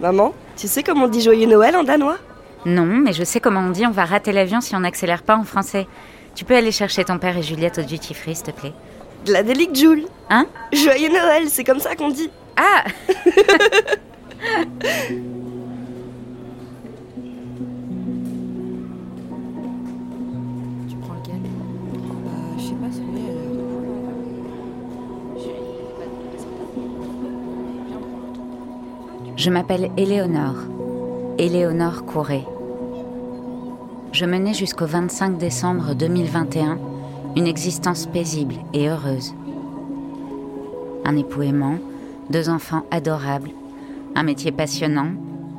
Maman, tu sais comment on dit joyeux Noël en danois? Non, mais je sais comment on dit on va rater l'avion si on n'accélère pas en français. Tu peux aller chercher ton père et Juliette au duty free, s'il te plaît. Gladelic Joule. Hein? Joyeux Noël, c'est comme ça qu'on dit. Ah Je m'appelle Éléonore. Éléonore Couré. Je menais jusqu'au 25 décembre 2021 une existence paisible et heureuse. Un époux aimant, deux enfants adorables, un métier passionnant,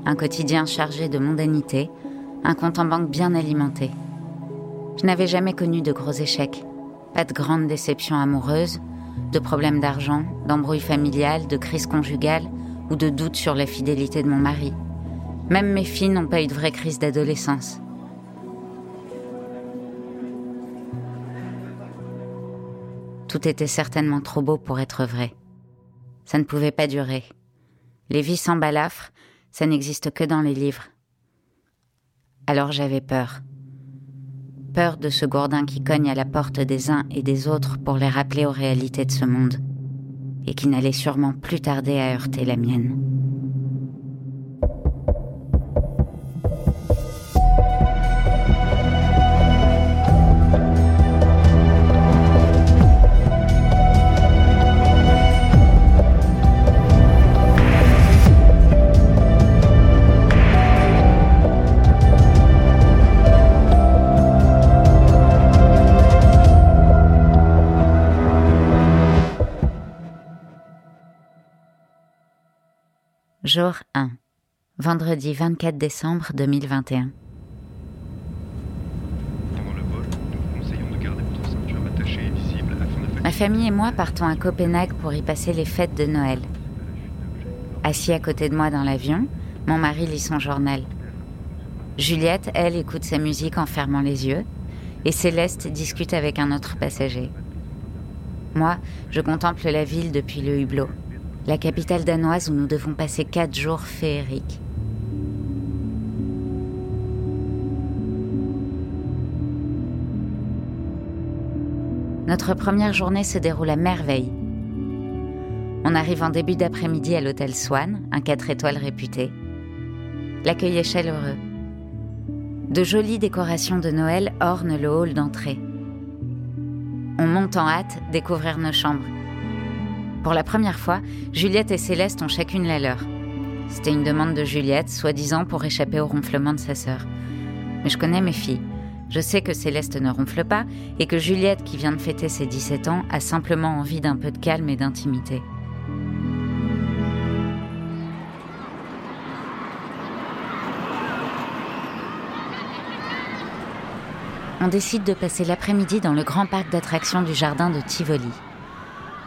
un quotidien chargé de mondanité, un compte en banque bien alimenté. Je n'avais jamais connu de gros échecs, pas de grandes déceptions amoureuses, de problèmes d'argent, d'embrouilles familiales, de crises conjugales ou de doutes sur la fidélité de mon mari. Même mes filles n'ont pas eu de vraie crise d'adolescence. Tout était certainement trop beau pour être vrai. Ça ne pouvait pas durer. Les vies sans balafre, ça n'existe que dans les livres. Alors j'avais peur. Peur de ce gourdin qui cogne à la porte des uns et des autres pour les rappeler aux réalités de ce monde, et qui n'allait sûrement plus tarder à heurter la mienne. Jour 1. Vendredi 24 décembre 2021. Pendant le vol, nous vous conseillons de garder votre ceinture attachée et visible afin de Ma famille et moi partons à Copenhague pour y passer les fêtes de Noël. Assis à côté de moi dans l'avion, mon mari lit son journal. Juliette, elle, écoute sa musique en fermant les yeux, et Céleste discute avec un autre passager. Moi, je contemple la ville depuis le hublot, la capitale danoise où nous devons passer quatre jours féeriques. Notre première journée se déroule à merveille. On arrive en début d'après-midi à l'hôtel Swan, un 4 étoiles réputé. L'accueil est chaleureux. De jolies décorations de Noël ornent le hall d'entrée. On monte en hâte découvrir nos chambres. Pour la première fois, Juliette et Céleste ont chacune la leur. C'était une demande de Juliette, soi-disant pour échapper au ronflement de sa sœur. Mais je connais mes filles. Je sais que Céleste ne ronfle pas et que Juliette, qui vient de fêter ses 17 ans, a simplement envie d'un peu de calme et d'intimité. On décide de passer l'après-midi dans le grand parc d'attractions du jardin de Tivoli.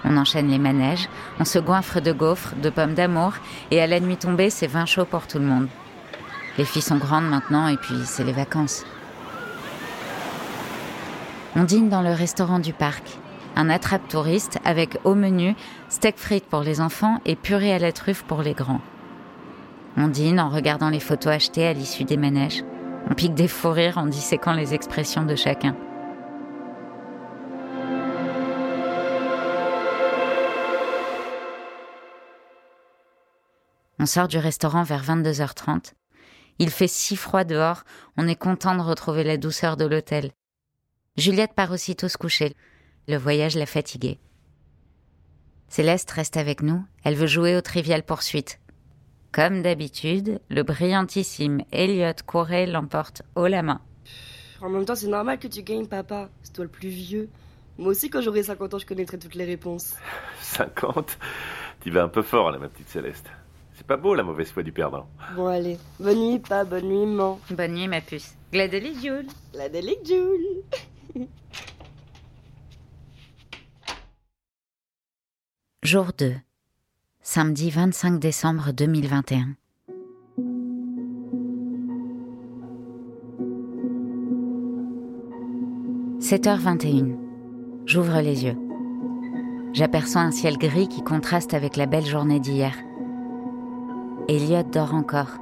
On enchaîne les manèges, on se goinfre de gaufres, de pommes d'amour, et à la nuit tombée, c'est vin chaud pour tout le monde. Les filles sont grandes maintenant, et puis c'est les vacances. On dîne dans le restaurant du parc. Un attrape-touriste avec au menu steak frites pour les enfants et purée à la truffe pour les grands. On dîne en regardant les photos achetées à l'issue des manèges. On pique des faux rires en disséquant les expressions de chacun. On sort du restaurant vers 22h30. Il fait si froid dehors, on est content de retrouver la douceur de l'hôtel. Juliette part aussitôt se coucher. Le voyage l'a fatiguée. Céleste reste avec nous, elle veut jouer au trivial poursuite. Comme d'habitude, le brillantissime Elliot Corey l'emporte haut la main. En même temps, c'est normal que tu gagnes, papa. C'est toi le plus vieux. Moi aussi, quand j'aurai 50 ans, je connaîtrai toutes les réponses. 50 Tu vas un peu fort là, ma petite Céleste. C'est pas beau la mauvaise foi du perdant. Bon, allez. Bonne nuit, pas bonne nuit, maman. Bonne nuit, ma puce. Gladys Jules. La Delic Joule. Jour 2. Samedi 25 décembre 2021. « 7h21. J'ouvre les yeux. J'aperçois un ciel gris qui contraste avec la belle journée d'hier. Elliot dort encore.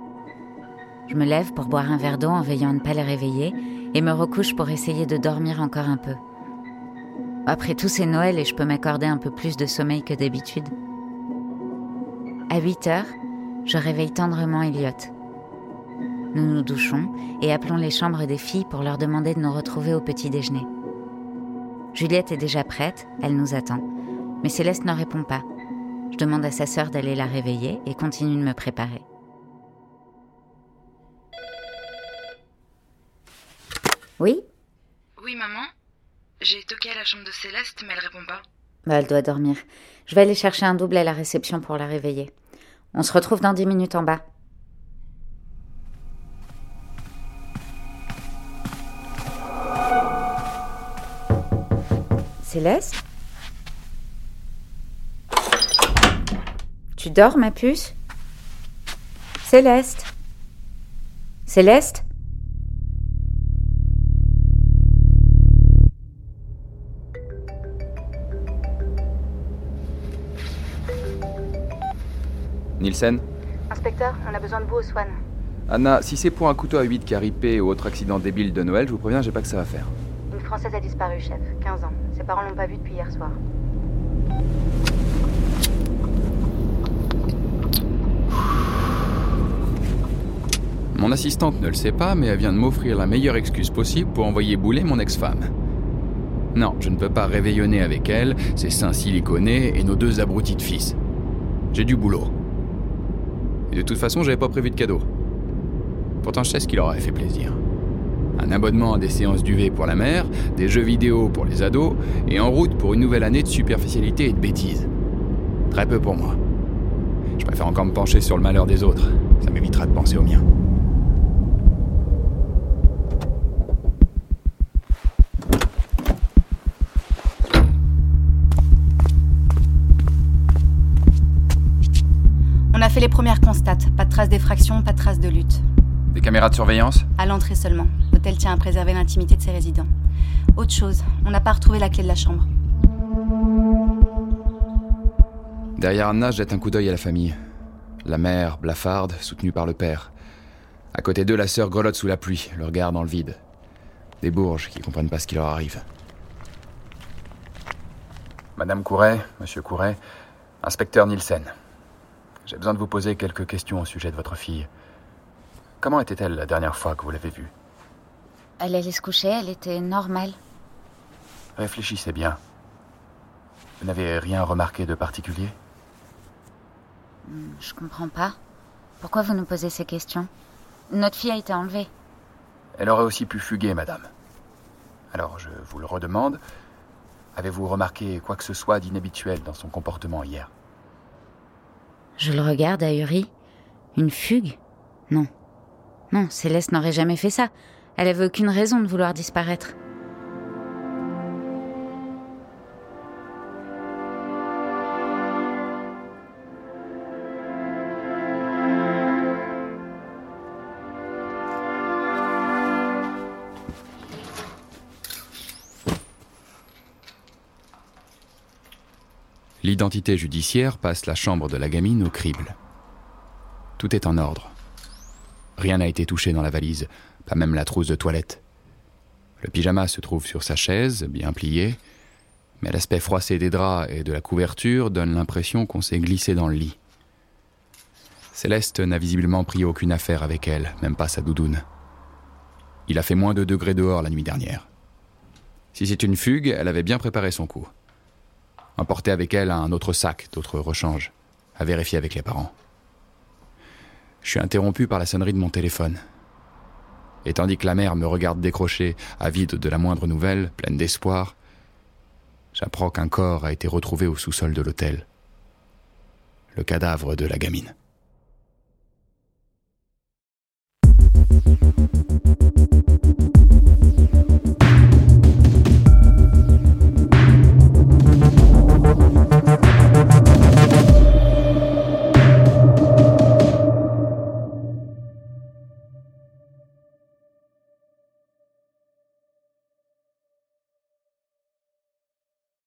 Je me lève pour boire un verre d'eau en veillant à ne pas les réveiller et me recouche pour essayer de dormir encore un peu. Après tout, c'est Noël et je peux m'accorder un peu plus de sommeil que d'habitude. À 8 heures, je réveille tendrement Elliot. Nous nous douchons et appelons les chambres des filles pour leur demander de nous retrouver au petit déjeuner. Juliette est déjà prête, elle nous attend, mais Céleste ne répond pas. Je demande à sa sœur d'aller la réveiller et continue de me préparer. Oui? Oui, maman. J'ai toqué à la chambre de Céleste, mais elle répond pas. Bah, elle doit dormir. Je vais aller chercher un double à la réception pour la réveiller. On se retrouve dans dix minutes en bas. Céleste? Tu dors, ma puce? Céleste Céleste? Nielsen? Inspecteur, on a besoin de vous au Swan. Anna, si c'est pour un couteau à 8 qui a ripé ou autre accident débile de Noël, je vous préviens, j'ai pas que ça va faire. Une Française a disparu, chef. 15 ans. Ses parents l'ont pas vue depuis hier soir. Mon assistante ne le sait pas, mais elle vient de m'offrir la meilleure excuse possible pour envoyer bouler mon ex-femme. Non, je ne peux pas réveillonner avec elle, ses seins siliconés et nos deux abrutis de fils. J'ai du boulot. Et de toute façon, j'avais pas prévu de cadeau. Pourtant, je sais ce qui leur aurait fait plaisir. Un abonnement à des séances d'UV pour la mère, des jeux vidéo pour les ados, et en route pour une nouvelle année de superficialité et de bêtises. Très peu pour moi. Je préfère encore me pencher sur le malheur des autres. Ça m'évitera de penser au mien. Fait les premières constates. Pas de traces d'effraction, pas de traces de lutte. Des caméras de surveillance? À l'entrée seulement. L'hôtel tient à préserver l'intimité de ses résidents. Autre chose, on n'a pas retrouvé la clé de la chambre. Derrière Anna, jette un coup d'œil à la famille. La mère, blafarde, soutenue par le père. À côté d'eux, la sœur grelotte sous la pluie, le regard dans le vide. Des bourges qui comprennent pas ce qui leur arrive. Madame Couret, Monsieur Couret, inspecteur Nielsen. J'ai besoin de vous poser quelques questions au sujet de votre fille. Comment était-elle la dernière fois que vous l'avez vue? Elle allait se coucher, elle était normale. Réfléchissez bien. Vous n'avez rien remarqué de particulier? Hmm, Je comprends pas. Pourquoi vous nous posez ces questions? Notre fille a été enlevée. Elle aurait aussi pu fuguer, madame. Alors, je vous le redemande. Avez-vous remarqué quoi que ce soit d'inhabituel dans son comportement hier? Je le regarde ahuri. Une fugue? Non. Non, Céleste n'aurait jamais fait ça. Elle avait aucune raison de vouloir disparaître. L'identité judiciaire passe la chambre de la gamine au crible. Tout est en ordre. Rien n'a été touché dans la valise, pas même la trousse de toilette. Le pyjama se trouve sur sa chaise, bien plié, mais l'aspect froissé des draps et de la couverture donne l'impression qu'on s'est glissé dans le lit. Céleste n'a visiblement pris aucune affaire avec elle, même pas sa doudoune. Il a fait moins de degrés dehors la nuit dernière. Si c'est une fugue, elle avait bien préparé son coup. Emporter avec elle un autre sac d'autres rechanges, à vérifier avec les parents. Je suis interrompu par la sonnerie de mon téléphone. Et tandis que la mère me regarde décrocher, avide de la moindre nouvelle, pleine d'espoir, j'apprends qu'un corps a été retrouvé au sous-sol de l'hôtel. Le cadavre de la gamine.